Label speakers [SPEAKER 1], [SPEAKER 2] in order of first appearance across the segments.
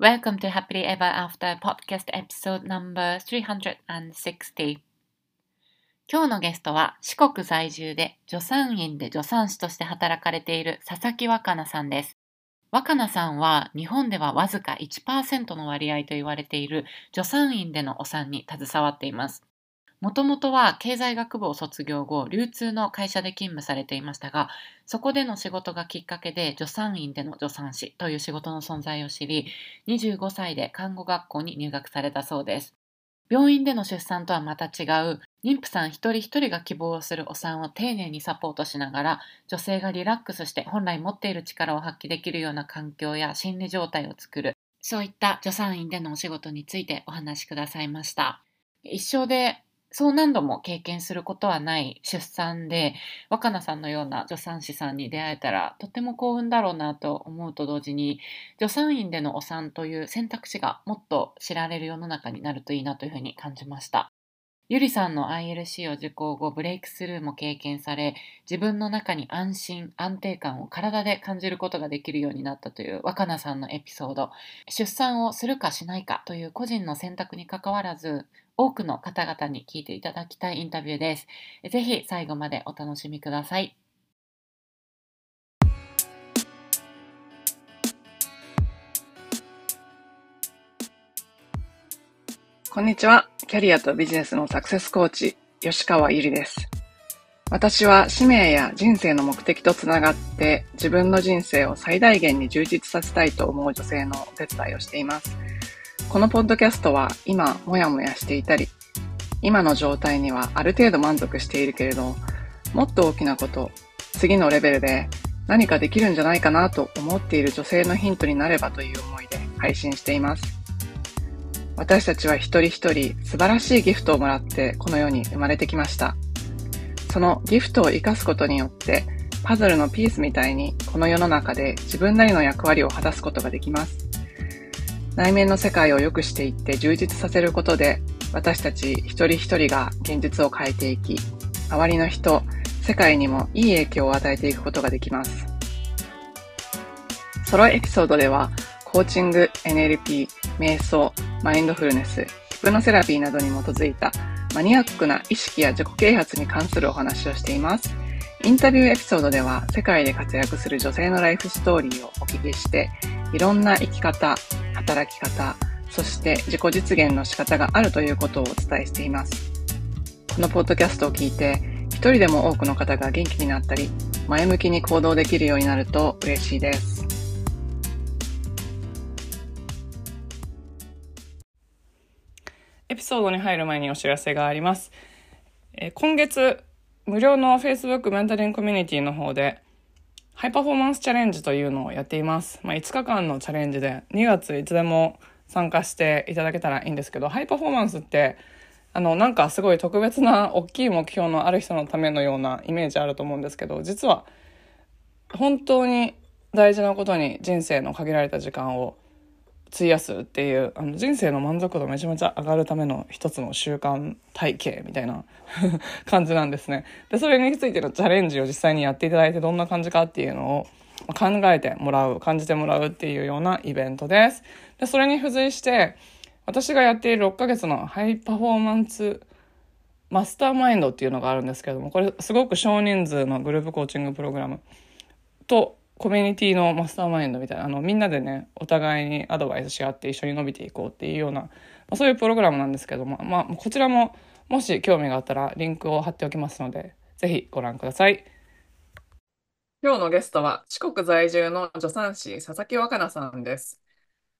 [SPEAKER 1] Welcome to Happily Ever After Podcast Episode No.360 今日のゲストは四国在住で助産院で助産師として働かれている佐々木若菜さんです。若菜さんは日本ではわずか1%の割合と言われている助産院でのお産に携わっています。もともとは経済学部を卒業後、流通の会社で勤務されていましたが、そこでの仕事がきっかけで助産院での助産師という仕事の存在を知り、25歳で看護学校に入学されたそうです。病院での出産とはまた違う、妊婦さん一人一人が希望するお産を丁寧にサポートしながら、女性がリラックスして本来持っている力を発揮できるような環境や心理状態を作る、そういった助産院でのお仕事についてお話しくださいました。一生でそう何度も経験することはない出産で若菜さんのような助産師さんに出会えたらとても幸運だろうなと思うと同時に助産院でのお産という選択肢がもっと知られる世の中になるといいなというふうに感じました。ゆりさんの ILC を受講後ブレイクスルーも経験され自分の中に安心安定感を体で感じることができるようになったという若菜さんのエピソード。出産をするかしないかという個人の選択にかかわらず多くの方々に聞いていただきたいインタビューです。ぜひ最後までお楽しみください。
[SPEAKER 2] こんにちは。キャリアとビジネスのサクセスコーチ、吉川ゆりです。私は使命や人生の目的とつながって自分の人生を最大限に充実させたいと思う女性のお手伝いをしています。このポッドキャストは今もやもやしていたり、今の状態にはある程度満足しているけれど、もっと大きなこと、次のレベルで何かできるんじゃないかなと思っている女性のヒントになればという思いで配信しています。私たちは一人一人素晴らしいギフトをもらってこの世に生まれてきました。そのギフトを活かすことによってパズルのピースみたいにこの世の中で自分なりの役割を果たすことができます。内面の世界を良くしていって充実させることで私たち一人一人が現実を変えていき、周りの人、世界にもいい影響を与えていくことができます。ソロエピソードではコーチング、NLP、瞑想、マインドフルネス、ヒプノセラピーなどに基づいたマニアックな意識や自己啓発に関するお話をしています。インタビューエピソードでは世界で活躍する女性のライフストーリーをお聞きして、いろんな生き方、働き方、そして自己実現の仕方があるということをお伝えしています。このポッドキャストを聞いて、一人でも多くの方が元気になったり、前向きに行動できるようになると嬉しいです。
[SPEAKER 3] エピソードに入る前にお知らせがあります。えー、今月、無料の Facebook メンタリングコミュニティの方で、ハイパフォーマンスチャレンジというのをやっています。まあ、5日間のチャレンジで、2月いつでも参加していただけたらいいんですけど、ハイパフォーマンスって、あの、なんかすごい特別な大きい目標のある人のためのようなイメージあると思うんですけど、実は、本当に大事なことに人生の限られた時間を費やすっていうあの人生の満足度めちゃめちゃ上がるための一つの習慣体系みたいな 感じなんですね。で、それについてのチャレンジを実際にやっていただいてどんな感じかっていうのを考えてもらう、感じてもらうっていうようなイベントです。で、それに付随して、私がやっている6ヶ月のハイパフォーマンスマスターマインドっていうのがあるんですけども、これすごく少人数のグループコーチングプログラムとコミュニティのマスターマインドみたいな、あの、みんなでね、お互いにアドバイスし合って一緒に伸びていこうっていうような、まあ、そういうプログラムなんですけども、まあ、こちらも、もし興味があったらリンクを貼っておきますので、ぜひご覧ください。
[SPEAKER 2] 今日のゲストは四国在住の助産師佐々木若菜さんです。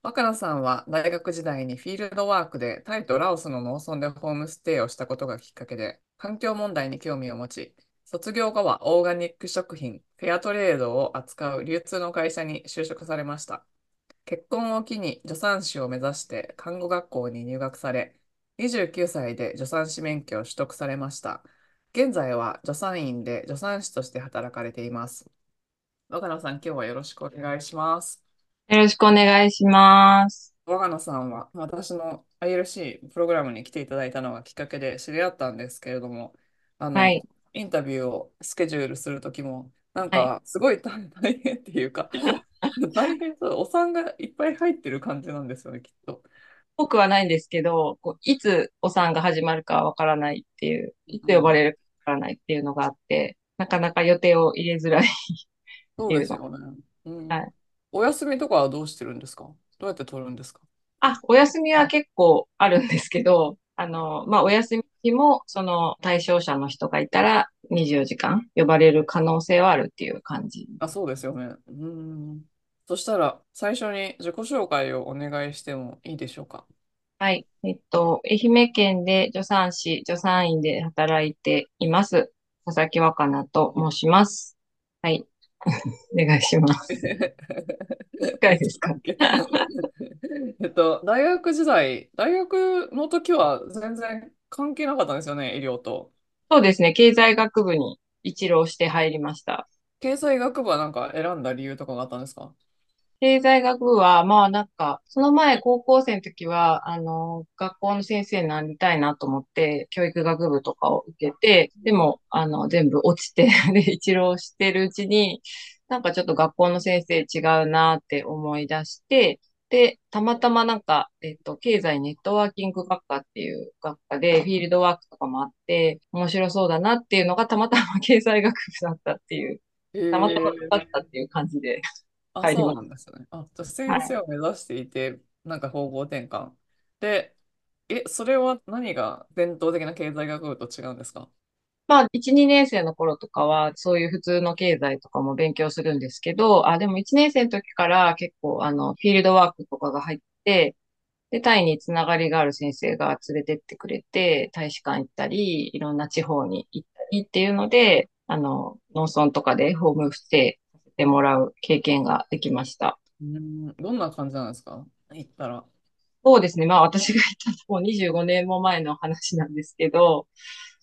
[SPEAKER 2] 若菜さんは大学時代にフィールドワークでタイとラオスの農村でホームステイをしたことがきっかけで環境問題に興味を持ち、卒業後はオーガニック食品、フェアトレードを扱う流通の会社に就職されました。結婚を機に助産師を目指して看護学校に入学され、29歳で助産師免許を取得されました。現在は助産院で助産師として働かれています。若菜さん、今日はよろしくお願いします。
[SPEAKER 4] よろしくお願いします。
[SPEAKER 2] 若菜さんは私の ILC プログラムに来ていただいたのがきっかけで知り合ったんですけれども、あの、はい、インタビューをスケジュールするときも、なんかすごい大変っていうか、
[SPEAKER 3] 大変そう。お産がいっぱい入ってる感じなんですよね、きっと。
[SPEAKER 4] 多くはないんですけど、こういつお産が始まるかわからないっていう、いつ呼ばれるかわからないっていうのがあって、なかなか予定を入れづらい。
[SPEAKER 3] そうですよね。うん。
[SPEAKER 4] はい。
[SPEAKER 3] お休みとかはどうしてるんですか？どうやって取るんですか？
[SPEAKER 4] あ、お休みは結構あるんですけど、あの、まあ、お休みも、その対象者の人がいたら24時間呼ばれる可能性はあるっていう感じ。
[SPEAKER 3] あ、そうですよね。うん。そしたら、最初に自己紹介をお願いしてもいいでしょうか？
[SPEAKER 4] はい。えっと、愛媛県で助産師、助産院で働いています。佐々木若菜と申します。はい。お願いします。深いですか？
[SPEAKER 3] えっと、大学時代、大学の時は全然関係なかったんですよね、医療と。
[SPEAKER 4] そうですね。経済学部に一浪して入りました。
[SPEAKER 3] 経済学部はなんか選んだ理由とかがあったんですか？
[SPEAKER 4] 経済学部は、まあなんか、その前高校生の時は、あの、学校の先生になりたいなと思って、教育学部とかを受けて、でも、あの、全部落ちて で、一浪してるうちに、なんかちょっと学校の先生違うなって思い出して、で、たまたまなんか、えっと、経済ネットワーキング学科っていう学科で、フィールドワークとかもあって、面白そうだなっていうのがたまたま経済学部だったっていう、たまたまだったっていう感じで
[SPEAKER 3] あ、そうなんですね。あ、じゃあ先生を目指していて、なんか方向転換。で、え、それは何が伝統的な経済学部と違うんですか？
[SPEAKER 4] まあ、1、2年生の頃とかは、そういう普通の経済とかも勉強するんですけど、あ、でも1年生の時から結構、あの、フィールドワークとかが入って、で、タイにつながりがある先生が連れてってくれて、大使館行ったり、いろんな地方に行ったりっていうので、あの、農村とかでホームステイさせてもらう経験ができました。
[SPEAKER 3] うん、どんな感じなんですか？行ったら。
[SPEAKER 4] そうですね。まあ私が行ったのも25年も前の話なんですけど、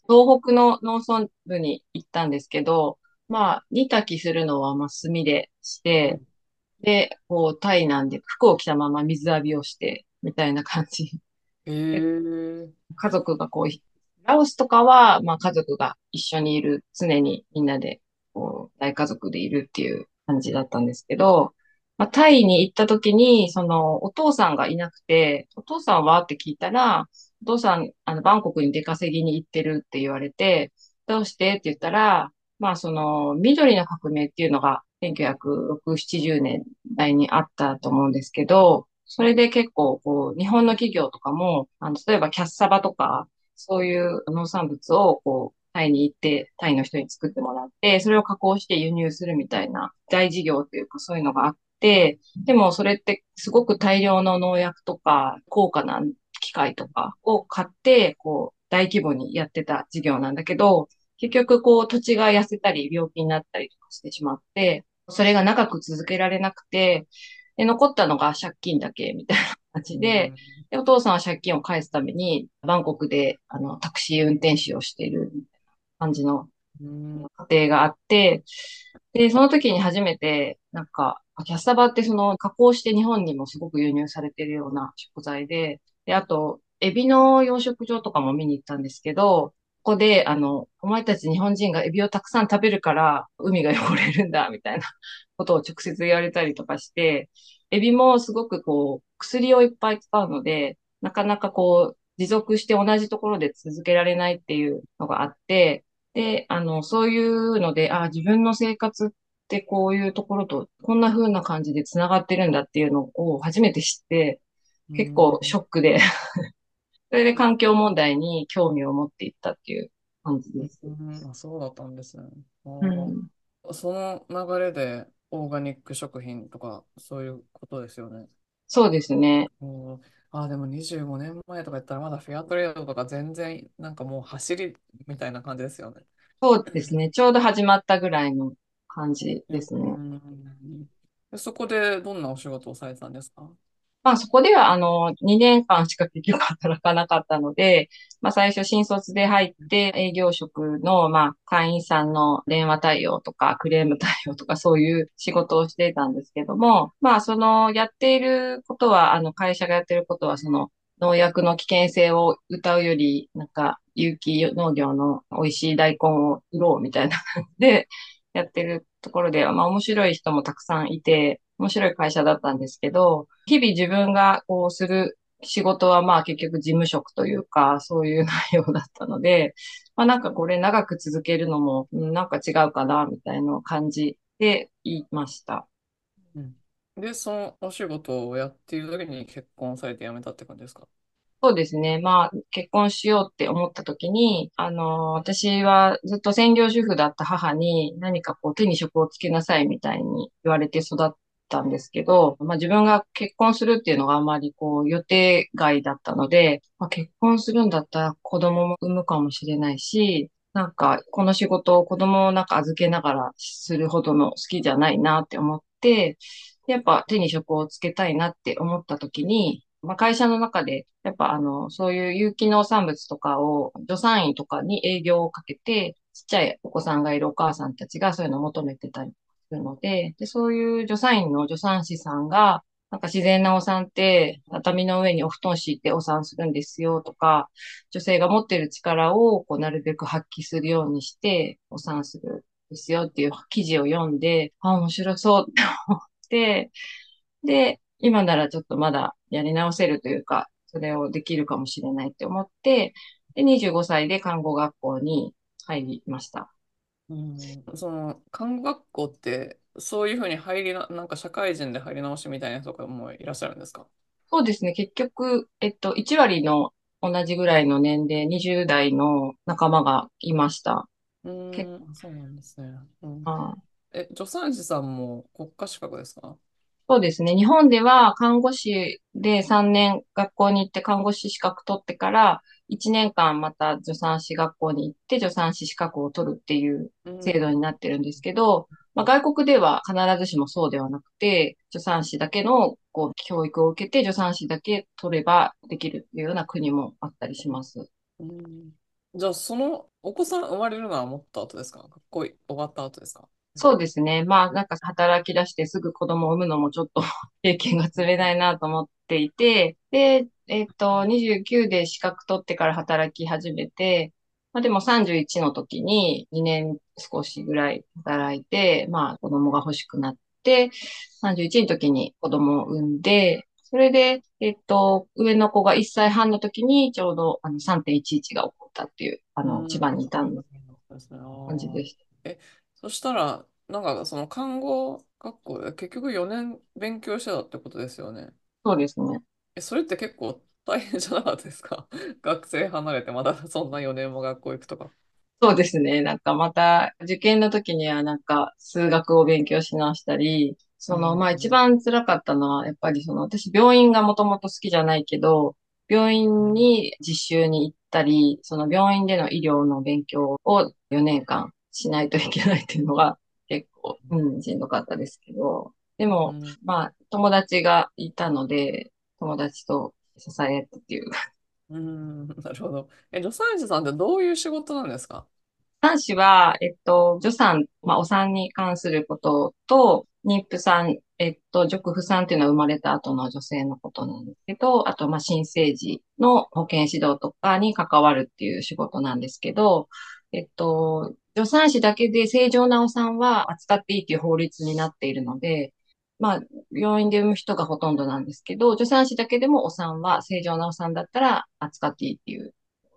[SPEAKER 4] 東北の農村部に行ったんですけど、まあ、煮炊きするのは、まあ、炭でして、で、こう、タイなんで、服を着たまま水浴びをして、みたいな感じ。家族がこう、ラオスとかは、まあ、家族が一緒にいる、常にみんなで、こう、大家族でいるっていう感じだったんですけど、まあ、タイに行った時に、その、お父さんがいなくて、お父さんはって聞いたら、お父さん、あの、バンコクに出稼ぎに行ってるって言われて、どうしてって言ったら、まあ、その、緑の革命っていうのが、1960、70年代にあったと思うんですけど、それで結構、こう、日本の企業とかも、あの、例えばキャッサバとか、そういう農産物を、こう、タイに行って、タイの人に作ってもらって、それを加工して輸入するみたいな大事業っていうかそういうのがあって、でもそれってすごく大量の農薬とか高価な機械とかを買って、こう、大規模にやってた事業なんだけど、結局、こう、土地が痩せたり、病気になったりとかしてしまって、それが長く続けられなくて、で、残ったのが借金だけ、みたいな感じで、で、お父さんは借金を返すために、バンコクで、あの、タクシー運転手をしている、感じの家庭があって、で、その時に初めて、なんか、キャッサバってその加工して日本にもすごく輸入されているような食材で、で、あと、エビの養殖場とかも見に行ったんですけど、ここで、あの、お前たち日本人がエビをたくさん食べるから海が汚れるんだ、みたいなことを直接言われたりとかして、エビもすごくこう、薬をいっぱい使うので、なかなかこう、持続して同じところで続けられないっていうのがあって、で、あの、そういうので、あ、自分の生活ってこういうところとこんな風な感じで繋がってるんだっていうのを初めて知って、結構ショックで それで環境問題に興味を持っていったっていう感じです。
[SPEAKER 3] うん、あそうだったんですね。うん、その流れでオーガニック食品とかそういうことですよね。
[SPEAKER 4] そうですね。
[SPEAKER 3] うん、あでも25年前とか言ったらまだフェアトレードとか全然なんかもう走りみたいな感じですよね。
[SPEAKER 4] そうですね。ちょうど始まったぐらいの感じですね。
[SPEAKER 3] そこでどんなお仕事をされてたんですか？
[SPEAKER 4] まあそこではあの2年間しか結局働かなかったので、まあ最初新卒で入って営業職のまあ会員さんの電話対応とかクレーム対応とかそういう仕事をしていたんですけども、まあそのやっていることはあの会社がやっていることはその農薬の危険性を歌うよりなんか有機農業の美味しい大根を売ろうみたいな感じでやってるところでまあ面白い人もたくさんいて、面白い会社だったんですけど、日々自分がこうする仕事はまあ結局事務職というか、そういう内容だったので、まあなんかこれ長く続けるのも、うんなんか違うかな、みたいな感じで言いました。
[SPEAKER 3] うんで、そのお仕事をやっている時に結婚されて辞めたって感じですか？
[SPEAKER 4] そうですね。まあ、結婚しようって思った時に、あの、私はずっと専業主婦だった母に何かこう手に職をつけなさいみたいに言われて育ったんですけど、まあ自分が結婚するっていうのがあまりこう予定外だったので、まあ、結婚するんだったら子供も産むかもしれないし、なんかこの仕事を子供をなんか預けながらするほどの好きじゃないなって思って、やっぱ手に職をつけたいなって思った時に、まあ、会社の中で、やっぱあの、そういう有機農産物とかを助産院とかに営業をかけて、ちっちゃいお子さんがいるお母さんたちがそういうのを求めてたりので、で、そういう助産院の助産師さんが、なんか自然なお産って、畳の上にお布団敷いてお産するんですよとか、女性が持ってる力をこうなるべく発揮するようにしてお産するんですよっていう記事を読んで、あ、面白そうって思って、で、今ならちょっとまだやり直せるというか、それをできるかもしれないって思って、で、25歳で看護学校に入りました。
[SPEAKER 3] うん、その看護学校ってそういうふうに入りな、なんか社会人で入り直しみたいな人とかもいらっしゃるんですか？
[SPEAKER 4] そうですね。結局、えっと、1割の同じぐらいの年齢、20代の仲間がいました。
[SPEAKER 3] うー
[SPEAKER 4] 結
[SPEAKER 3] ん、そうなんですね。うん、
[SPEAKER 4] あ
[SPEAKER 3] え、助産師さんも国家資格ですか？
[SPEAKER 4] そうですね。日本では看護師で3年学校に行って看護師資格取ってから、1年間また助産師学校に行って助産師資格を取るっていう
[SPEAKER 3] うん
[SPEAKER 4] 制度になってるんですけど、まあ、外国では必ずしもそうではなくて、助産師だけのこう教育を受けて助産師だけ取ればできるっていうような国もあったりします。
[SPEAKER 3] うんじゃあ、そのお子さん生まれるのはもっと後ですか？学校終わった後ですか？
[SPEAKER 4] そうですね。まあなんか働き出してすぐ子供を産むのもちょっと 経験が積めないなと思っていて、で、えっと、29で資格取ってから働き始めて、まあでも31の時に2年少しぐらい働いて、まあ子供が欲しくなって、31の時に子供を産んで、それで、えっと、上の子が1歳半の時にちょうどあの3.11が起こったっていう、あの、千葉にいたの感じでした。
[SPEAKER 3] そしたら、なんかその看護学校で結局4年勉強してたってことですよね。
[SPEAKER 4] そうですね。
[SPEAKER 3] え、それって結構大変じゃなかったですか？学生離れてまだそんな4年も学校行くとか。
[SPEAKER 4] そうですね。なんかまた受験の時にはなんか数学を勉強し直したり、その、
[SPEAKER 3] うん
[SPEAKER 4] まあ一番辛かったのはやっぱりその私病院がもともと好きじゃないけど、病院に実習に行ったり、その病院での医療の勉強を4年間しないといけないっていうのが結構、うん、しんどかったですけど、でも、
[SPEAKER 3] うん
[SPEAKER 4] まあ友達がいたので、友達と支え合ってっていう
[SPEAKER 3] うーん、なるほど。え、助産師さんってどういう仕事なんですか？
[SPEAKER 4] 男子は、えっと、助産、まあ、お産に関することと、妊婦さん、えっと、直婦さんっていうのは生まれた後の女性のことなんですけど、あと、まあ、新生児の保健指導とかに関わるっていう仕事なんですけど、えっと、助産師だけで正常なお産は扱っていいっていう法律になっているので、まあ、病院で産む人がほとんどなんですけど、助産師だけでもお産は正常なお産だったら扱っていいっていう、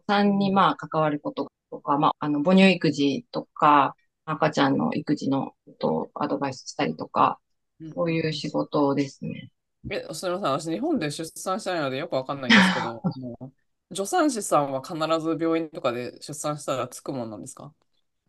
[SPEAKER 4] お産にまあ関わることとか、まあ、あの、母乳育児とか、赤ちゃんの育児のことをアドバイスしたりとか、そういう仕事ですね。
[SPEAKER 3] え、すみません。私、日本で出産したいのでよくわかんないんですけど、助産師さんは必ず病院とかで出産したらつくもんなんですか？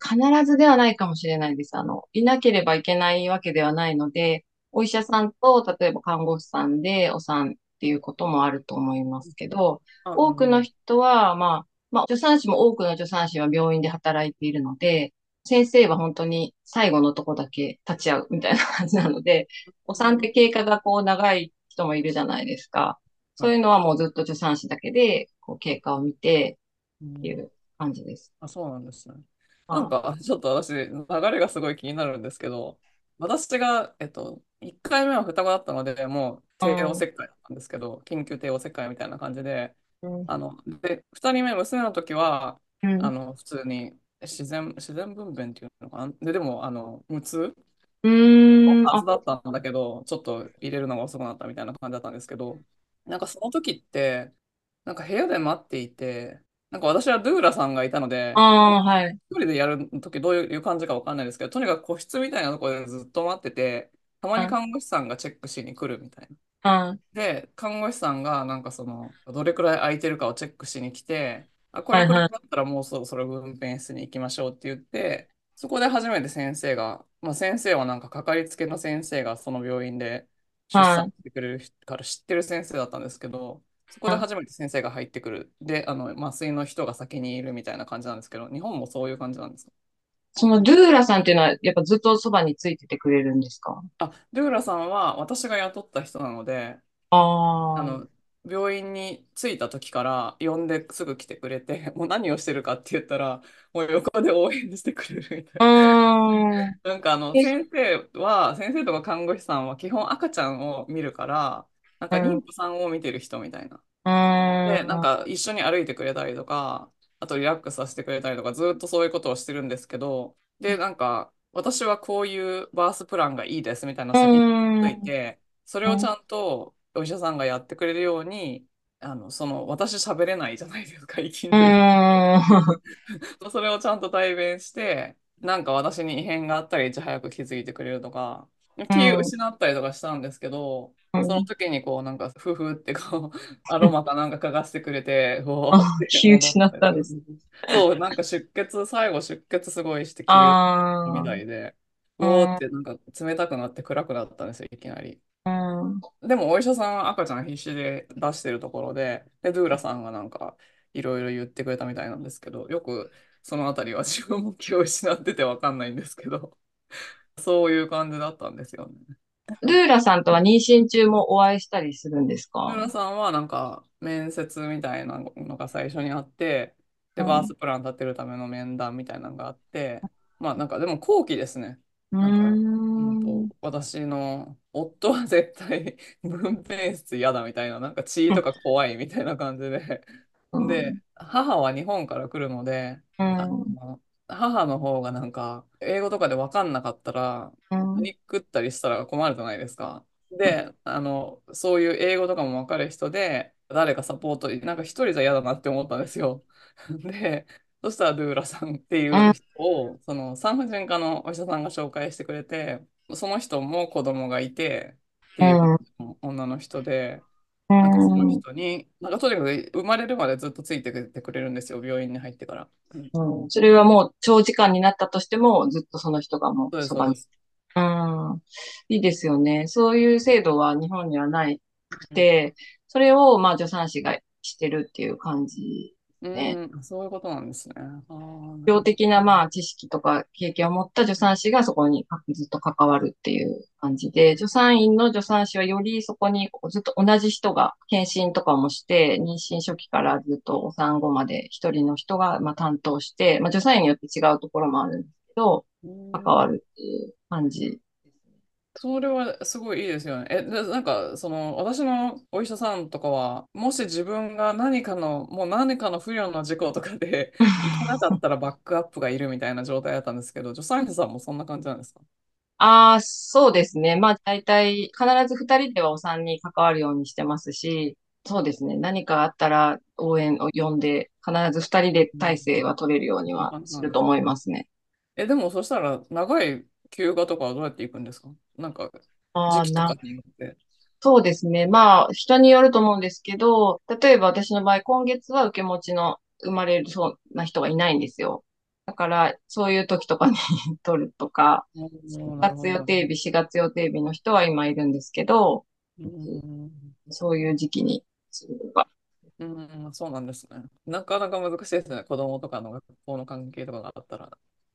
[SPEAKER 4] 必ずではないかもしれないです。あの、いなければいけないわけではないので、お医者さんと、例えば看護師さんでお産っていうこともあると思いますけど、多くの人は、まあ、まあ、助産師も多くの助産師は病院で働いているので、先生は本当に最後のとこだけ立ち会うみたいな感じなので、お産って経過がこう長い人もいるじゃないですか。そういうのはもうずっと助産師だけで、こう経過を見て
[SPEAKER 3] うん
[SPEAKER 4] っていう感じです。
[SPEAKER 3] あ、そうなんですね。
[SPEAKER 4] まあ
[SPEAKER 3] なんか、ちょっと私、流れがすごい気になるんですけど、私が、えっと、1回目は双子だったので、もう帝王切開だったんですけど、緊急帝王切開みたいな感じで、
[SPEAKER 4] うん。
[SPEAKER 3] あの、で、2人目、娘の時は、
[SPEAKER 4] うん。
[SPEAKER 3] あの、普通に自然、自然分娩っていうのかな？で、でも、あの、無痛？
[SPEAKER 4] うーん、あ、
[SPEAKER 3] はずだったんだけど、ちょっと入れるのが遅くなったみたいな感じだったんですけど、なんかその時って、なんか部屋で待っていて、なんか私はドゥーラさんがいたので、
[SPEAKER 4] ああ、はい。
[SPEAKER 3] 一人でやる時どういう感じかわかんないですけど、とにかく個室みたいなところでずっと待ってて、たまに
[SPEAKER 4] あ、
[SPEAKER 3] 看護師さんがチェックしに来るみたいな。
[SPEAKER 4] あ、
[SPEAKER 3] で、看護師さんがなんかその、どれくらい空いてるかをチェックしに来て、あ、こ
[SPEAKER 4] はい、
[SPEAKER 3] れくらい
[SPEAKER 4] はい。
[SPEAKER 3] だったらもうそろそろ分娩室に行きましょうって言って、そこで初めて先生が、まあ先生はなんかかかりつけの先生がその病院で出産
[SPEAKER 4] はい、
[SPEAKER 3] してくれるから知ってる先生だったんですけど、そこで
[SPEAKER 4] あ、
[SPEAKER 3] 初めて先生が入ってくる。で、あの、麻酔の人が先にいるみたいな感じなんですけど、日本もそういう感じなんですか？
[SPEAKER 4] そのドゥーラさんっていうのは、やっぱずっとそばについててくれるんですか？
[SPEAKER 3] あ、ドゥーラさんは私が雇った人なので、あ
[SPEAKER 4] ああ
[SPEAKER 3] の、病院に着いた時から呼んですぐ来てくれて、もう何をしてるかって言ったら、もう横で応援してくれるみた
[SPEAKER 4] う
[SPEAKER 3] いな。なんかあの、
[SPEAKER 4] え、
[SPEAKER 3] 先生は、先生とか看護師さんは基本赤ちゃんを見るから、なんか妊婦さんを見てる人みたいな。
[SPEAKER 4] ー
[SPEAKER 3] で、なん
[SPEAKER 4] ん、
[SPEAKER 3] か一緒に歩いてくれたりとか、あとリラックスさせてくれたりとか、ずっとそういうことをしてるんですけど、で、なんか、私はこういうバースプランがいいですみたいな先に
[SPEAKER 4] ん、
[SPEAKER 3] つ
[SPEAKER 4] う
[SPEAKER 3] いて、それをちゃんとお医者さんがやってくれるように、あの、その、私喋れないじゃないですか、いき
[SPEAKER 4] ー
[SPEAKER 3] なり。
[SPEAKER 4] ん、
[SPEAKER 3] それをちゃんと代弁して、なんか私に異変があったらいち早く気づいてくれるとか、
[SPEAKER 4] う
[SPEAKER 3] 気
[SPEAKER 4] ん、
[SPEAKER 3] 失ったりとかしたんですけど、その
[SPEAKER 4] うん。
[SPEAKER 3] 時にこうなんかふふってこうアロマかなんか嗅がしてくれて、
[SPEAKER 4] 気
[SPEAKER 3] 戻ったりとか。
[SPEAKER 4] 失ったんです。
[SPEAKER 3] そう、なんか出血、最後出血すごいして気をみ
[SPEAKER 4] あ
[SPEAKER 3] たいで、うおーっ
[SPEAKER 4] あ、
[SPEAKER 3] てなんか冷たくなって暗くなったんですよ、いきなり。
[SPEAKER 4] うん、うん。
[SPEAKER 3] でもお医者さんは赤ちゃん必死で出してるところで、で、ドゥーラさんがなんかいろいろ言ってくれたみたいなんですけど、よくそのあたりは自分も気を失っててわかんないんですけど、そういう感じだったんですよね。
[SPEAKER 4] ルーラさんとは妊娠中もお会いしたりするんですか？
[SPEAKER 3] ドゥーラさんはなんか面接みたいなのが最初にあって、で、バー
[SPEAKER 4] うん。
[SPEAKER 3] スプラン立てるための面談みたいなのがあって、まあなんかでも後期ですね。なんか、私の夫は絶対分娩室嫌だみたいな、なんか血とか怖いみたいな感じで。
[SPEAKER 4] う
[SPEAKER 3] で、
[SPEAKER 4] ん。
[SPEAKER 3] 母は日本から来るので、
[SPEAKER 4] う
[SPEAKER 3] あ
[SPEAKER 4] ん。
[SPEAKER 3] の、母の方がなんか、英語とかで分かんなかったら、
[SPEAKER 4] うん。
[SPEAKER 3] パニックったりしたら困るじゃないですか。で、あの、そういう英語とかも分かる人で、誰かサポート、なんか一人じゃ嫌だなって思ったんですよ。で、そしたらドゥーラさんっていう人を、その産婦人科のお医者さんが紹介してくれて、その人も子供がいてっていう女の人で、
[SPEAKER 4] う
[SPEAKER 3] なんかその
[SPEAKER 4] ん。
[SPEAKER 3] 人に、なんかとにかく生まれるまでずっとついてくれてくれるんですよ、病院に入ってから。うん、
[SPEAKER 4] うん。それはもう長時間になったとしても、ずっとその人がもう
[SPEAKER 3] そうです、
[SPEAKER 4] そばに。
[SPEAKER 3] そうです。
[SPEAKER 4] うん。いいですよね。そういう制度は日本にはないく
[SPEAKER 3] うん、
[SPEAKER 4] て、それをまあ助産師がしてるっていう感じ
[SPEAKER 3] う
[SPEAKER 4] ね。
[SPEAKER 3] ん、そういうことなんですね。
[SPEAKER 4] 病。的なまあ知識とか経験を持った助産師がそこにずっと関わるっていう感じで、助産院の助産師はよりそこにずっと同じ人が検診とかもして、妊娠初期からずっとお産後まで一人の人がまあ担当して、まあ助産院によって違うところもあるんですけど、
[SPEAKER 3] う
[SPEAKER 4] 関
[SPEAKER 3] ん
[SPEAKER 4] わるっていう感じ。
[SPEAKER 3] それはすごいいいですよね。え、で、なんか、その、私のお医者さんとかは、もし自分が何かの、もう何かの不慮の事故とかで行けなかったらバックアップがいるみたいな状態だったんですけど、助産師さんもそんな感じなんですか？
[SPEAKER 4] ああ、そうですね。まあ大体必ず二人ではお産に関わるようにしてますし、そうですね。何かあったら応援を呼んで、必ず二人で体制は取れるようには。
[SPEAKER 3] す
[SPEAKER 4] ると思いますね。
[SPEAKER 3] え、でもそしたら、長い休暇とかはどうやって行くんですか？なんか、
[SPEAKER 4] ああ、な、
[SPEAKER 3] 時期とかによって。
[SPEAKER 4] そうですね。まあ人によると思うんですけど、例えば私の場合、今月は受け持ちの生まれるそうな人がいないんですよ。だから、そういう時とかに 取るとか、
[SPEAKER 3] おー、なる
[SPEAKER 4] 3月。予定日、4月予定日の人は今いるんですけど、
[SPEAKER 3] うん、
[SPEAKER 4] そういう時期にするとか。
[SPEAKER 3] うん、そうなんですね。なかなか難しいですね。子供とかの学校の関係とかがあったら。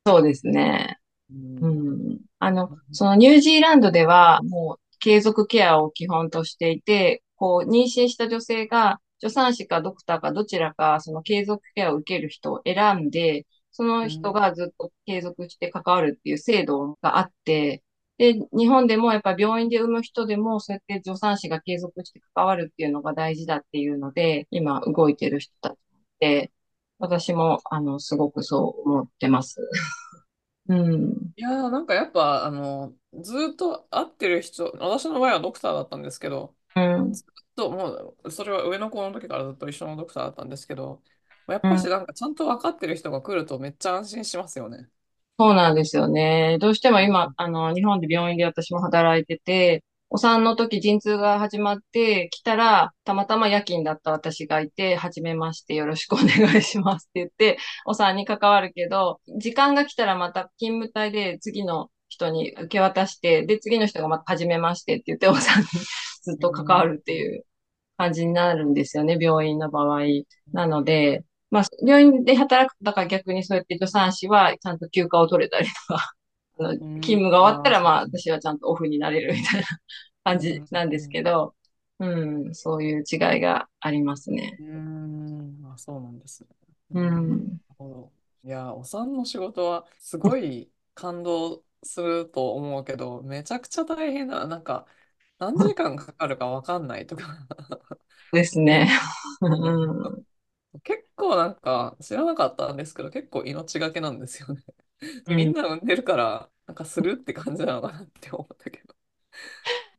[SPEAKER 4] そうですね。
[SPEAKER 3] う
[SPEAKER 4] う
[SPEAKER 3] ん。
[SPEAKER 4] ん。あの、そのニュージーランドではもう継続ケアを基本としていて、こう、妊娠した女性が助産師かドクターかどちらかその継続ケアを受ける人を選んで、その人
[SPEAKER 3] うん。
[SPEAKER 4] がずっと継続して関わるっていう制度があって、で、日本でもやっぱ病院で産む人でもそうやって助産師が継続して関わるっていうのが大事だっていうので、今動いてる人たちで、私もあの、すごくそう思ってます。うん。
[SPEAKER 3] いやーなんかやっぱあのずーっと会ってる人私の場合はドクターだったんですけど
[SPEAKER 4] うん。
[SPEAKER 3] ずっともうそれは上の子の時からずっと一緒のドクターだったんですけどやっぱしなんかちゃんと分かってる人が来るとめっちゃ安心しますよね。
[SPEAKER 4] そうなんですよね。どうしても今、あの、日本で病院で私も働いてて、お産の時陣痛が始まって来たら、たまたま夜勤だった私がいて、はじめましてよろしくお願いしますって言って、お産に関わるけど、時間が来たらまた勤務帯で次の人に受け渡して、で、次の人がまたはじめましてって言って、お産にずっと関わるっていう感じになるんですよね、病院の場合。なので、まあ、病院で働く、だから逆にそうやって助産師はちゃんと休暇を取れたりとか、勤務が終わったらまあ私はちゃんとオフになれるみたいな感じなんですけど、うん、そういう違いがありますね。
[SPEAKER 3] うーん、あ、そうなんですね。
[SPEAKER 4] うん。
[SPEAKER 3] なるほど。いや、お産の仕事はすごい感動すると思うけど、めちゃくちゃ大変な、なんか何時間かかるかわかんないとか。
[SPEAKER 4] ですね。うん。
[SPEAKER 3] 結構なんか知らなかったんですけど、結構命がけなんですよね。みんな産んでるから、なんかするって感じなのかなって思ったけど。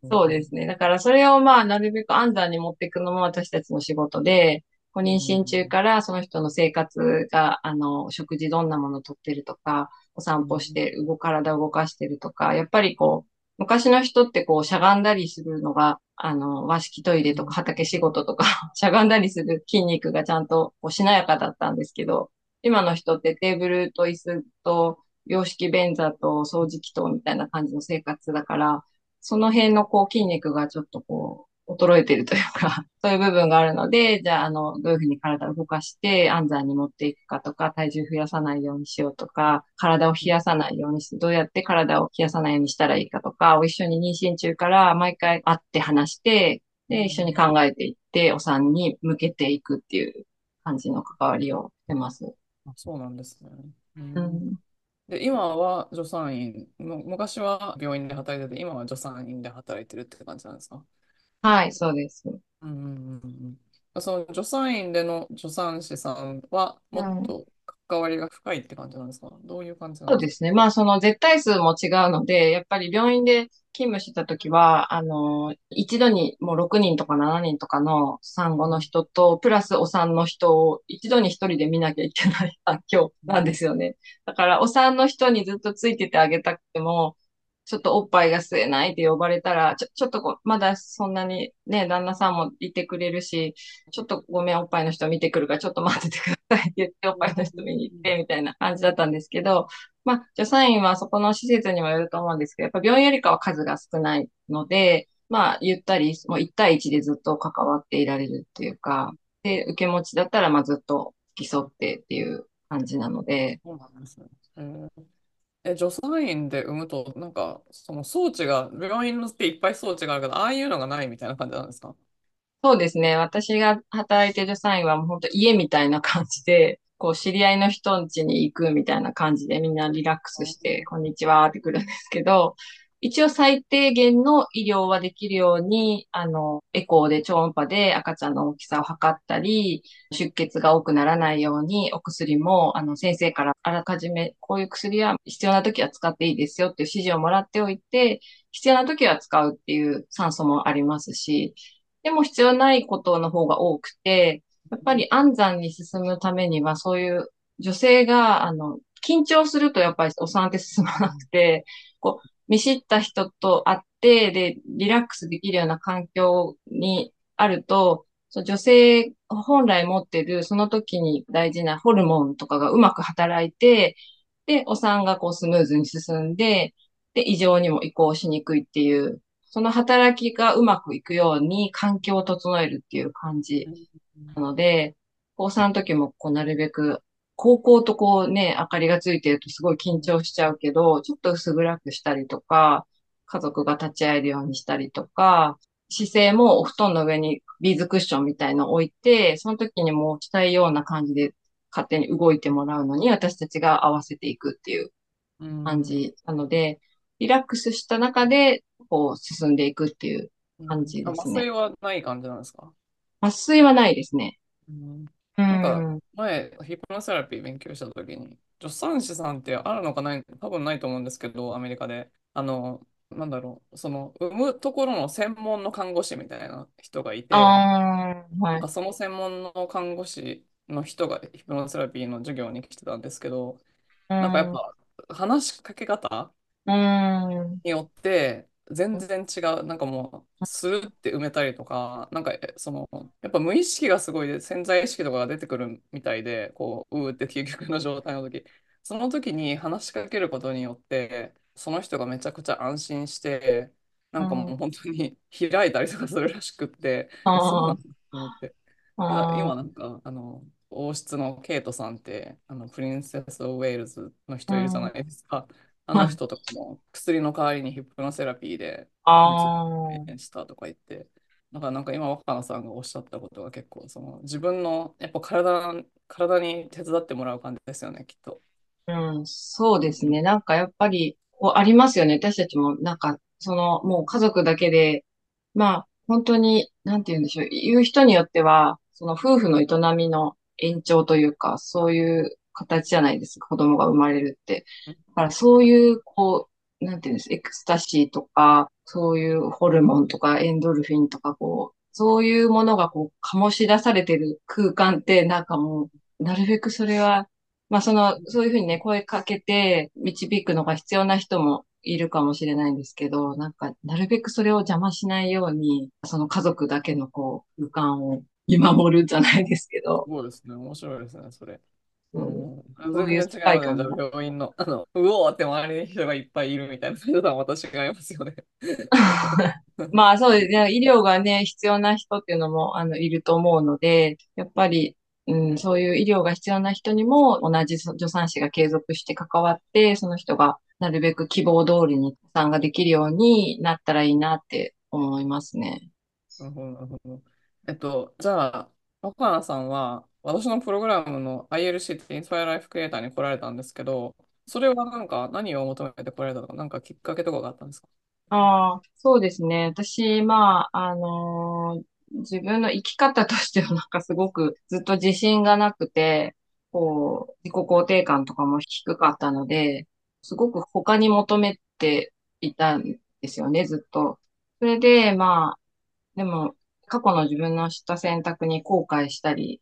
[SPEAKER 4] そうですね。だからそれをまあなるべく安産に持っていくのも私たちの仕事で、ご妊娠中からその人の生活が、あの、食事どんなものをとってるとか、お散歩して、動、体を動かしてるとか、やっぱりこう、昔の人ってこう、しゃがんだりするのが、あの、和式トイレとか畑仕事とか、しゃがんだりする筋肉がちゃんとこうしなやかだったんですけど、今の人ってテーブルと椅子と、洋式便座と掃除機とみたいな感じの生活だから、その辺のこう筋肉がちょっとこう、衰えてるというか、そういう部分があるので、じゃあ、あの、どういうふうに体を動かして安産に持っていくかとか、体重増やさないようにしようとか、体を冷やさないようにして、どうやって体を冷やさないようにしたらいいかとか、を一緒に妊娠中から毎回会って話して、で、一緒に考えていって、お産に向けていくっていう感じの関わりをしてます。
[SPEAKER 3] あ、そうなんですね。う
[SPEAKER 4] うんん。
[SPEAKER 3] で、今は助産院、む昔は病院で働いてて、今は助産院で働いてるって感じなんですか？
[SPEAKER 4] はい、そうです。
[SPEAKER 3] うんうんうんうん。その助産院での助産師さんはもっと関わりが深いって感じなんですか？どういう感じなんです
[SPEAKER 4] そうですね。まあ、その絶対数も違うので、やっぱり病院で勤務してた時は、あの、一度にもう6人とか7人とかの産後の人と、プラスお産の人を一度に一人で見なきゃいけない環境なんですよね。だから、お産の人にずっとついててあげたくても、ちょっとおっぱいが吸えないって呼ばれたら、ちょ、ちょっとこ、まだそんなにね、旦那さんもいてくれるし、ちょっとごめん、おっぱいの人見てくるから、ちょっと待っててくださいって言って、おっぱいの人見に行って、みたいな感じだったんですけど、まあ、助産院はそこの施設にもよると思うんですけど、やっぱ病院よりかは数が少ないので、まあ、ゆったり、もう1対1でずっと関わっていられるっていうか、で、受け持ちだったら、まあ、ずっと付き添ってっていう感じなので、
[SPEAKER 3] そうなんですね。えーえ、助産院で産むと、なんか、その装置が、病院のっていっぱい装置があるけど、ああいうのがないみたいな感じなんですか？
[SPEAKER 4] そうですね。私が働いてる際はもう本当家みたいな感じで、こう知り合いの人ん家に行くみたいな感じでみんなリラックスして、こんにちはって来るんですけど、一応最低限の医療はできるように、あの、エコーで超音波で赤ちゃんの大きさを測ったり、出血が多くならないように、お薬も、あの、先生からあらかじめ、こういう薬は必要な時は使っていいですよっていう指示をもらっておいて、必要な時は使うっていう酸素もありますし、でも必要ないことの方が多くて、やっぱり安産に進むためには、そういう女性が、あの、緊張するとやっぱりお産って進まなくて、こう、見知った人と会って、で、リラックスできるような環境にあると、女性本来持ってるその時に大事なホルモンとかがうまく働いて、で、お産がこうスムーズに進んで、で、異常にも移行しにくいっていう、その働きがうまくいくように環境を整えるっていう感じ。なので、高3の時もこうなるべく、高校とこうね、明かりがついてるとすごい緊張しちゃうけど、ちょっと薄暗くしたりとか、家族が立ち会えるようにしたりとか、姿勢もお布団の上にビーズクッションみたいのを置いて、その時にもうしたいような感じで勝手に動いてもらうのに私たちが合わせていくっていう感じなので、リラックスした中でこう進んでいくっていう感じですね。
[SPEAKER 3] あ麻酔はない感じなんですか？
[SPEAKER 4] 麻酔はないですね。
[SPEAKER 3] うん
[SPEAKER 4] うん。
[SPEAKER 3] なんか
[SPEAKER 4] ん。
[SPEAKER 3] 前、ヒプノセラピー勉強したときに、助産師さんってあるのかない、多分ないと思うんですけど、アメリカで。あの、なんだろう、その、産むところの専門の看護師みたいな人がい
[SPEAKER 4] あ
[SPEAKER 3] て、
[SPEAKER 4] あ、はい。
[SPEAKER 3] なんかその専門の看護師の人がヒプノセラピーの授業に来てたんですけど、
[SPEAKER 4] うん。
[SPEAKER 3] なんかやっぱ話しかけ方
[SPEAKER 4] うん。
[SPEAKER 3] によって全然違う。なんかもう、スルって埋めたりとか、なんかえその、やっぱ無意識がすごいで潜在意識とかが出てくるみたいで、こう、うーって究極の状態の時、その時に話しかけることによって、その人がめちゃくちゃ安心して、なんかもう
[SPEAKER 4] うん。
[SPEAKER 3] 本当に開いたりとかするらしくって、え、そうな
[SPEAKER 4] あ
[SPEAKER 3] んだと思って。今なんか、あの、王室のケイトさんって、あの、プリンセス・オブ・ウェールズの
[SPEAKER 4] あ、
[SPEAKER 3] 人いるじゃな
[SPEAKER 4] うん。
[SPEAKER 3] いですか。あの
[SPEAKER 4] はい。
[SPEAKER 3] 人とかも薬の代わりにヒプノセラピーでしたとか言って、だからなんか今若菜さんがおっしゃったことが結構その自分のやっぱ体、体に手伝ってもらう感じですよね、きっと。
[SPEAKER 4] うん。そうですね。なんかやっぱり、こうありますよね。私たちも、なんか、その、もう家族だけで、まあ、本当に、なんて言うんでしょう。言う人によっては、その夫婦の営みの延長というか、そういう形じゃないですか。子供が生まれるって。だからそういう、こう、なんていうんです、エクスタシーとか、そういうホルモンとかエンドルフィンとか、こう、そういうものがこう、醸し出されてる空間って、なんかもう、なるべくそれは、まあその、そういうふうにね、声かけて導くのが必要な人もいるかもしれないんですけど、なんか、なるべくそれを邪魔しないように、その家族だけのこう、空間を見守るじゃないですけど、
[SPEAKER 3] そうですね、面白いですね、それ。うん、
[SPEAKER 4] そういう世界観
[SPEAKER 3] 病院の、あの、うおーって周りに人がいっぱいいるみたいな、そういうのは私がいますよね。
[SPEAKER 4] まあそうですね。医療がね、必要な人っていうのも、あの、いると思うので、やっぱり、うん、そういう医療が必要な人にも同じ助産師が継続して関わって、その人がなるべく希望通りに負担ができるようになったらいいなって思いますね。
[SPEAKER 3] なるほど、なるほど。えっと、じゃあ、若菜さんは、私のプログラムの ILC ってインスパイアライフクリエイターに来られたんですけど、それはなんか何を求めて来られたとか、なんかきっかけとかがあったんですか？
[SPEAKER 4] ああ、そうですね。私、まあ、あのー自分の生き方としてはなんかすごくずっと自信がなくて、こう、自己肯定感とかも低かったので、すごく他に求めていたんですよね、ずっと。それで、まあ、でも、過去の自分のした選択に後悔したり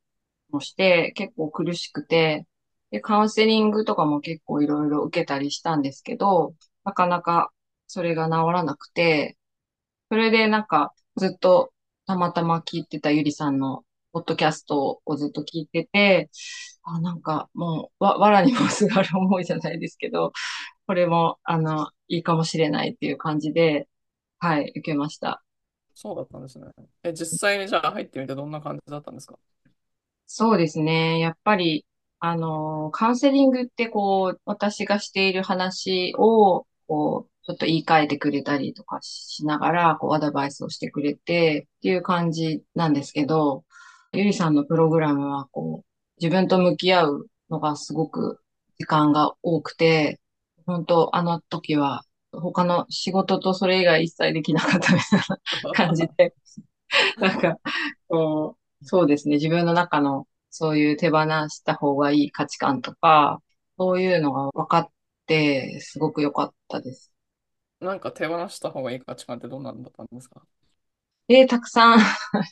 [SPEAKER 4] もして、結構苦しくて、で、カウンセリングとかも結構いろいろ受けたりしたんですけど、なかなかそれが治らなくて、それでなんかずっとたまたま聞いてたゆりさんのポッドキャストをずっと聞いてて、あ、なんかもう、わ、藁にもすがる思いじゃないですけど、これも、あの、いいかもしれないっていう感じで、はい、受けました。
[SPEAKER 3] そうだったんですね。え、実際にじゃあ入ってみてどんな感じだったんですか？
[SPEAKER 4] そうですね。やっぱり、あの、カウンセリングってこう、私がしている話を、こう、ちょっと言い換えてくれたりとかしながら、こう、アドバイスをしてくれてっていう感じなんですけど、ゆりさんのプログラムは、こう、自分と向き合うのがすごく時間が多くて、本当あの時は、他の仕事とそれ以外一切できなかったみたいな感じで、なんか、こう、そうですね。自分の中のそういう手放した方がいい価値観とか、そういうのが分かって、すごく良かったです。
[SPEAKER 3] なんか手放した方がいい価値観ってどんなんだったんですか？
[SPEAKER 4] で、たくさんあ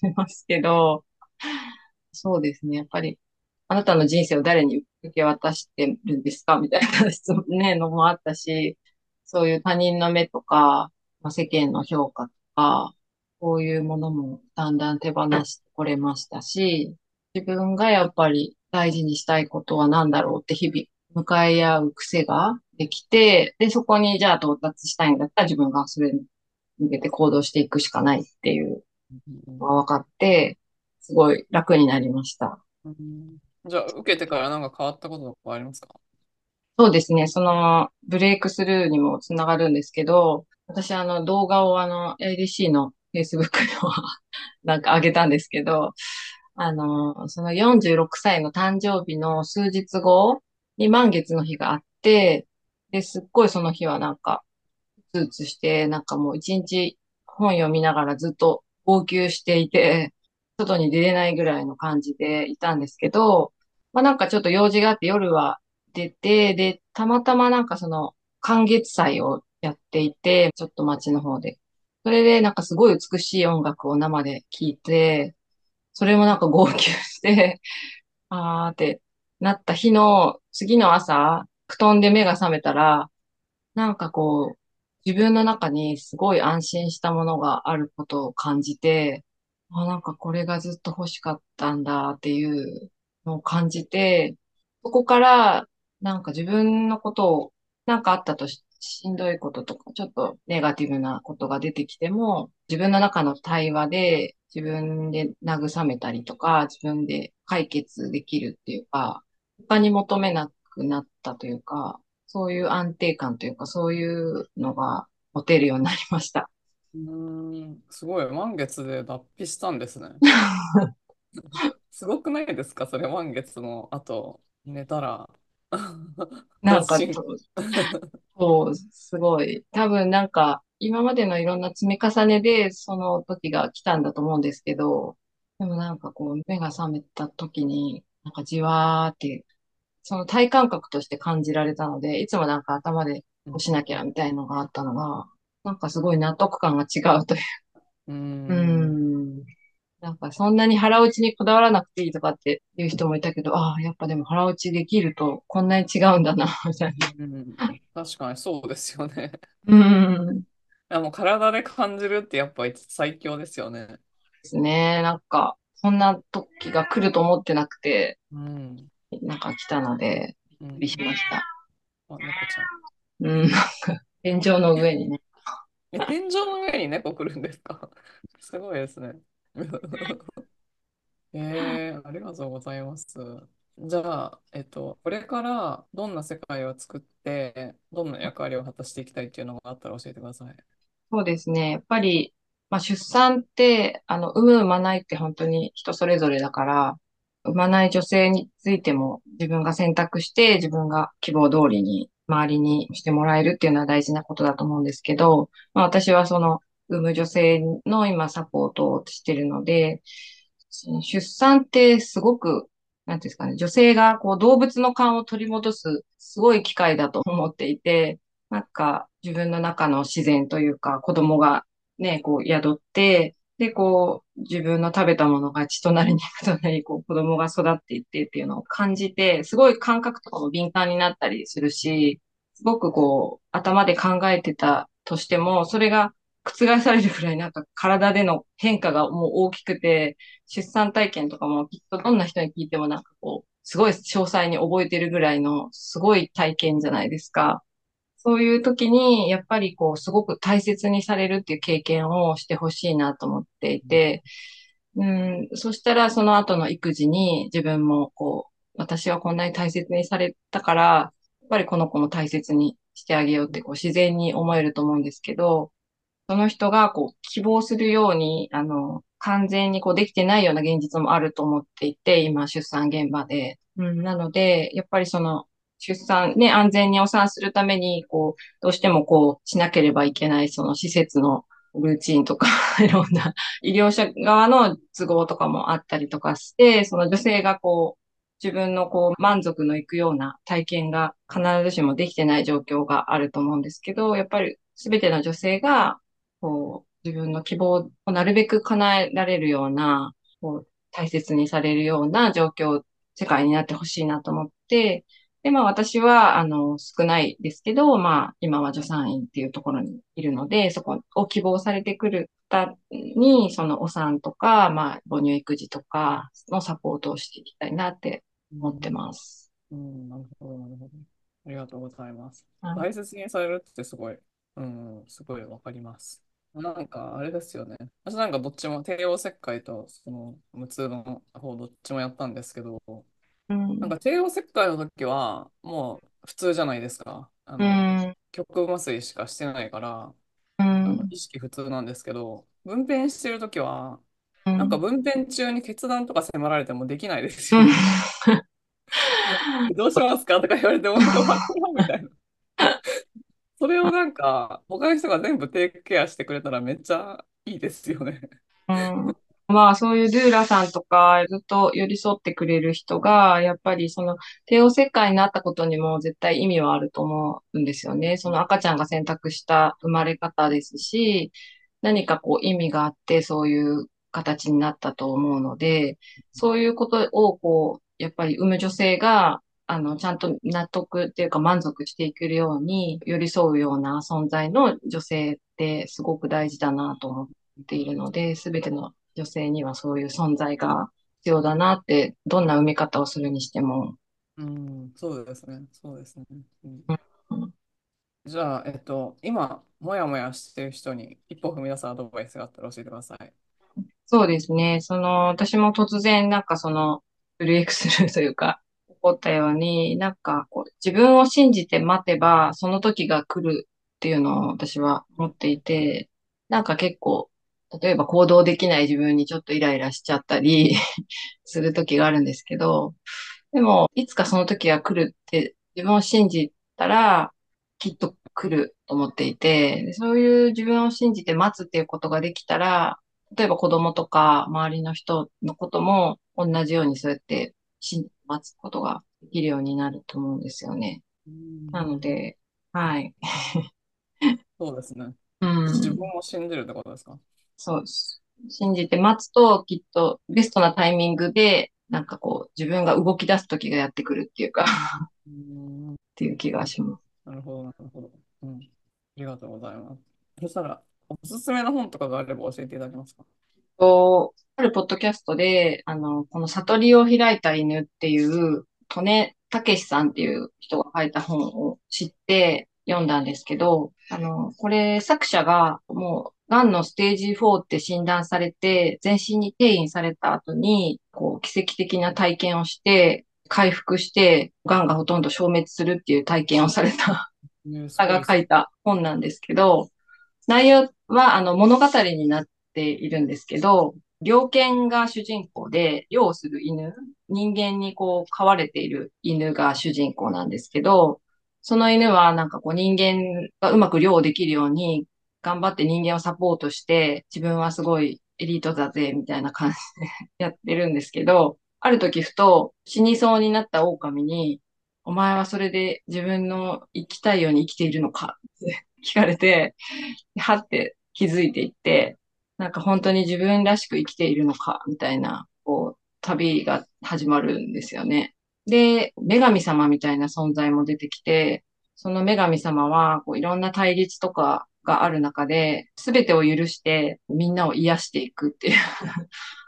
[SPEAKER 4] りますけど、そうですね。やっぱり、あなたの人生を誰に受け渡してるんですか？みたいな質問ね、のもあったし、そういう他人の目とか、まあ、世間の評価とか、こういうものもだんだん手放してこれましたし、自分がやっぱり大事にしたいことは何だろうって日々向かい合う癖ができて、で、そこにじゃあ到達したいんだったら自分がそれに向けて行動していくしかないっていう
[SPEAKER 3] うん
[SPEAKER 4] のが分かって、すごい楽になりました。
[SPEAKER 3] うんじゃあ、受けてからなんか変わったこととかありますか？
[SPEAKER 4] そうですね。そのブレイクスルーにもつながるんですけど、私あの動画をあの ADC の Facebook の なんか上げたんですけど、あの、その46歳の誕生日の数日後に満月の日があって、で、すっごいその日はなんか、うつうつして、なんかもう一日本読みながらずっと号泣していて、外に出れないぐらいの感じでいたんですけど、まあなんかちょっと用事があって夜は出て、で、たまたまなんかその、寒月祭をやっていて、ちょっと街の方で。それでなんかすごい美しい音楽を生で聴いて、それもなんか号泣して、あーってなった日の次の朝、布団で目が覚めたら、なんかこう、自分の中にすごい安心したものがあることを感じて、あ、なんかこれがずっと欲しかったんだっていうのを感じて、そこからなんか自分のことを、なんかあったとし、しんどいこととか、ちょっとネガティブなことが出てきても、自分の中の対話で自分で慰めたりとか、自分で解決できるっていうか、他に求めなくなったというか、そういう安定感というか、そういうのが持てるようになりました。
[SPEAKER 3] うーん、すごい、満月で脱皮したんですね。すごくないですか？それ満月の後、寝たら。
[SPEAKER 4] なんか
[SPEAKER 3] 脱
[SPEAKER 4] そう、すごい。多分なんか、今までのいろんな積み重ねで、その時が来たんだと思うんですけど、でもなんかこう、目が覚めた時に、なんかじわーって、その体感覚として感じられたので、いつもなんか頭でこうしなきゃみたいのがあったのが、なんかすごい納得感が違うという。
[SPEAKER 3] うー。
[SPEAKER 4] うんん。なんかそんなに腹落ちにこだわらなくていいとかっていう人もいたけど、ああ、やっぱでも腹落ちできるとこんなに違うんだな、みたいな。
[SPEAKER 3] うん確かにそうですよね。
[SPEAKER 4] うん。
[SPEAKER 3] いやもう体で感じるってやっぱ最強ですよね。
[SPEAKER 4] ですね。なんか、そんな時が来ると思ってなくて、
[SPEAKER 3] うん。
[SPEAKER 4] なんか来たので、
[SPEAKER 3] うん
[SPEAKER 4] びっくりしました。
[SPEAKER 3] あ、猫ちゃん。
[SPEAKER 4] うん、なんか、天井の上にね。
[SPEAKER 3] え、天井の上に猫来るんですか？すごいですね。えー、ありがとうございます。じゃあ、えっと、これからどんな世界を作って、どんな役割を果たしていきたいっていうのがあったら教えてください。
[SPEAKER 4] そうですね。やっぱり、まあ、出産って、あの、産む、産まないって本当に人それぞれだから、産まない女性についても自分が選択して自分が希望通りに周りにしてもらえるっていうのは大事なことだと思うんですけど、まあ、私はその産む女性の今サポートをしてるので、出産ってすごく、なんですかね、女性がこう動物の勘を取り戻すすごい機会だと思っていて、なんか自分の中の自然というか子供がね、こう宿って、で、こう自分の食べたものが血となり肉となり、こう子供が育っていってっていうのを感じて、すごい感覚とかも敏感になったりするし、すごくこう頭で考えてたとしても、それが覆されるくらいなんか体での変化がもう大きくて、出産体験とかもきっとどんな人に聞いてもなんかこう、すごい詳細に覚えてるぐらいのすごい体験じゃないですか。そういう時に、やっぱりこう、すごく大切にされるっていう経験をしてほしいなと思っていて、うん、そしたらその後の育児に自分もこう、私はこんなに大切にされたから、やっぱりこの子も大切にしてあげようってこう自然に思えると思うんですけど、その人がこう希望するように、あの、完全にこうできてないような現実もあると思っていて、今出産現場で。うん、なので、やっぱりその出産ね、安全にお産するために、こう、どうしてもこうしなければいけないその施設のルーチンとか、いろんな医療者側の都合とかもあったりとかして、その女性がこう、自分のこう満足のいくような体験が必ずしもできてない状況があると思うんですけど、やっぱり全ての女性がこう自分の希望をなるべく叶えられるような、こう大切にされるような状況、世界になってほしいなと思って、で、まあ私は、あの、少ないですけど、まあ今は助産院っていうところにいるので、そこを希望されてくる方に、そのお産とか、まあ母乳育児とかのサポートをしていきたいなって思ってます。
[SPEAKER 3] うん、なるほど、なるほど。ありがとうございます。
[SPEAKER 4] はい
[SPEAKER 3] 大切にされるってすごい、うん、すごいわかります。なんか、あれですよね。私なんかどっちも帝王切開とその無痛の方どっちもやったんですけど、
[SPEAKER 4] うん
[SPEAKER 3] なんか帝王切開の時はもう普通じゃないですか。あ
[SPEAKER 4] う
[SPEAKER 3] の、
[SPEAKER 4] ん、
[SPEAKER 3] 極麻酔しかしてないから、
[SPEAKER 4] う
[SPEAKER 3] あの
[SPEAKER 4] ん、
[SPEAKER 3] 意識普通なんですけど、分娩してる時は、
[SPEAKER 4] うん
[SPEAKER 3] なんか分娩中に決断とか迫られてもできないです
[SPEAKER 4] うん
[SPEAKER 3] よね。どうしますか？とか言われても、わからんみたいな。それをなんか、他の人が全部テイクケアしてくれたらめっちゃいいですよね。
[SPEAKER 4] まあそういうドゥーラさんとかずっと寄り添ってくれる人が、やっぱりその帝王切開になったことにも絶対意味はあると思うんですよね。その赤ちゃんが選択した生まれ方ですし、何かこう意味があってそういう形になったと思うので、そういうことをこう、やっぱり産む女性があの、ちゃんと納得っていうか満足していけるように寄り添うような存在の女性ってすごく大事だなと思っているので、すべての女性にはそういう存在が必要だなって、どんな産み方をするにしても。
[SPEAKER 3] うん、そうですね。そうですね。うん
[SPEAKER 4] うん
[SPEAKER 3] じゃあ、えっと、今、もやもやしてる人に一歩踏み出すアドバイスがあったら教えてください。
[SPEAKER 4] そうですね。その、私も突然なんかその、ブレイクスルーというか、起こったように、なんかこう、自分を信じて待てば、その時が来るっていうのを私は思っていて、なんか結構、例えば行動できない自分にちょっとイライラしちゃったり する時があるんですけど、でも、いつかその時が来るって自分を信じたら、きっと来ると思っていて、そういう自分を信じて待つっていうことができたら、例えば子供とか周りの人のことも同じようにそうやって待つことができるようになると思うんですよね。なので、はい。
[SPEAKER 3] そうですね。
[SPEAKER 4] うん。
[SPEAKER 3] 自分を信じるってことですか？
[SPEAKER 4] そうです。信じて待つと、きっとベストなタイミングで、なんかこう、自分が動き出す時がやってくるっていうか、っ
[SPEAKER 3] うん
[SPEAKER 4] ていう気がします。
[SPEAKER 3] なるほど、なるほど。うん。ありがとうございます。そしたら、おすすめの本とかがあれば教えていただけますか？
[SPEAKER 4] と、あるポッドキャストで、あの、この悟りを開いた犬っていう、利根武さんっていう人が書いた本を知って読んだんですけど、あの、これ作者がもう、癌のステージ4って診断されて、全身に転移された後に、こう、奇跡的な体験をして、回復して、癌がほとんど消滅するっていう体験をされた
[SPEAKER 3] ねす。
[SPEAKER 4] 方が書いた本なんですけど、内容はあの物語になっているんですけど、猟犬が主人公で、猟をする犬、人間にこう飼われている犬が主人公なんですけど、その犬はなんかこう人間がうまく猟できるように頑張って人間をサポートして、自分はすごいエリートだぜ、みたいな感じで やってるんですけど、ある時ふと死にそうになった狼に、お前はそれで自分の生きたいように生きているのかって聞かれて、はって気づいていって、なんか本当に自分らしく生きているのかみたいな、こう、旅が始まるんですよね。で、女神様みたいな存在も出てきて、その女神様は、こういろんな対立とかがある中で、すべてを許してみんなを癒していくって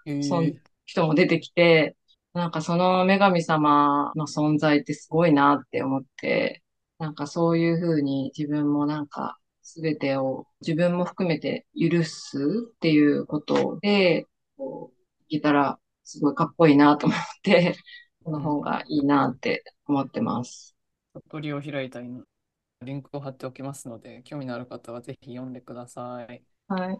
[SPEAKER 4] いうそん人も出てきて、なんかその女神様の存在ってすごいなって思って、なんかそういうふうに自分もなんか全てを自分も含めて許すっていうことで、こう、いけたらすごいかっこいいなと思って、この方がいいなって思ってます。
[SPEAKER 3] 悟りを開いた犬。リンクを貼っておきますので、興味のある方はぜひ読んでください。
[SPEAKER 4] はい。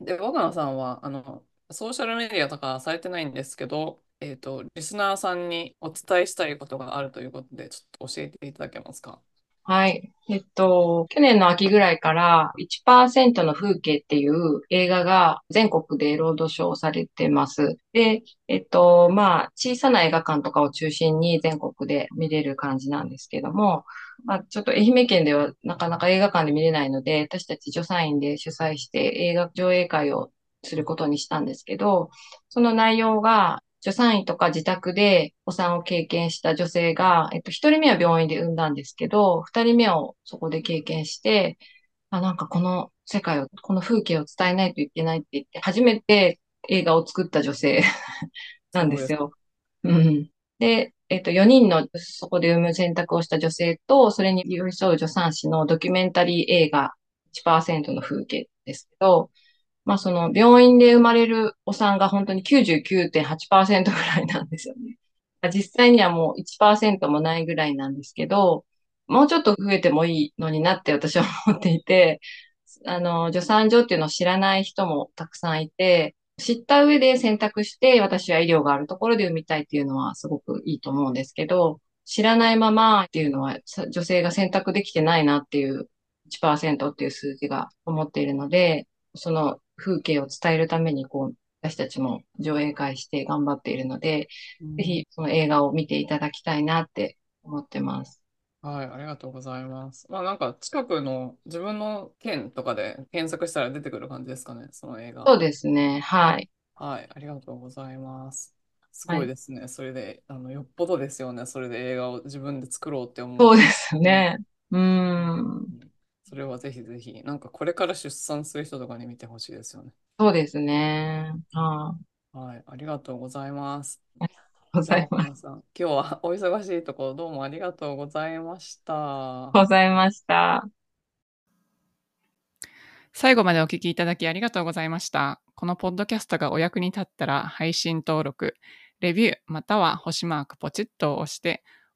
[SPEAKER 3] で、若菜さんは、あの、ソーシャルメディアとかされてないんですけど、えっと、リスナーさんにお伝えしたいことがあるということで、ちょっと教えていただけますか？
[SPEAKER 4] はい。えっと、去年の秋ぐらいから1%の風景っていう映画が全国でロードショーされてます。で、えっと、まあ、小さな映画館とかを中心に全国で見れる感じなんですけども、まあ、ちょっと愛媛県ではなかなか映画館で見れないので、私たち助産院で主催して映画上映会をすることにしたんですけど、その内容が助産院とか自宅でお産を経験した女性が、えっと、一人目は病院で産んだんですけど、二人目をそこで経験して、あ、なんかこの世界を、この風景を伝えないといけないって言って、初めて映画を作った女性 なんですよ。うん。で、えっと、4人のそこで産む選択をした女性と、それに寄り添う助産師のドキュメンタリー映画1%の風景ですけど、まあその病院で生まれるお産が本当に99.8%ぐらいなんですよね。実際にはもう1%もないぐらいなんですけど、もうちょっと増えてもいいのになって私は思っていて、あの、助産所っていうのを知らない人もたくさんいて、知った上で選択して私は医療があるところで産みたいっていうのはすごくいいと思うんですけど、知らないままっていうのは女性が選択できてないなっていう1%っていう数字が思っているので、その風景を伝えるためにこう、私たちも上映会して頑張っているので、
[SPEAKER 2] うん
[SPEAKER 4] ぜひその映画を見ていただきたいなって思ってます。
[SPEAKER 2] はい、ありがとうございます。まあなんか近くの自分の県とかで検索したら出てくる感じですかね、その映画。
[SPEAKER 4] そうですね。はい。
[SPEAKER 2] はい、ありがとうございます。すごいですね。それで、あの、よっぽどですよね。それで映画を自分で作ろうって思う。
[SPEAKER 4] そうですね。うーん。
[SPEAKER 2] うんそれはぜひぜひ、なんかこれから出産する人とかに見てほしいですよね。
[SPEAKER 4] そうですね。は
[SPEAKER 2] はい、ありがとうございます。
[SPEAKER 4] い。ございます。
[SPEAKER 2] 今日はお忙しいところどうもありがとうございました。
[SPEAKER 4] ございました。
[SPEAKER 2] 最後までお聞きいただきありがとうございました。このポッドキャストがお役に立ったら配信登録、レビューまたは星マークポチッとを押して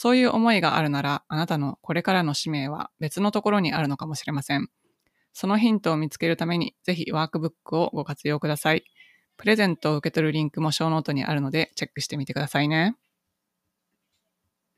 [SPEAKER 2] そういう思いがあるなら、あなたのこれからの使命は別のところにあるのかもしれません。そのヒントを見つけるために、ぜひワークブックをご活用ください。プレゼントを受け取るリンクもショーノートにあるので、チェックしてみてくださいね。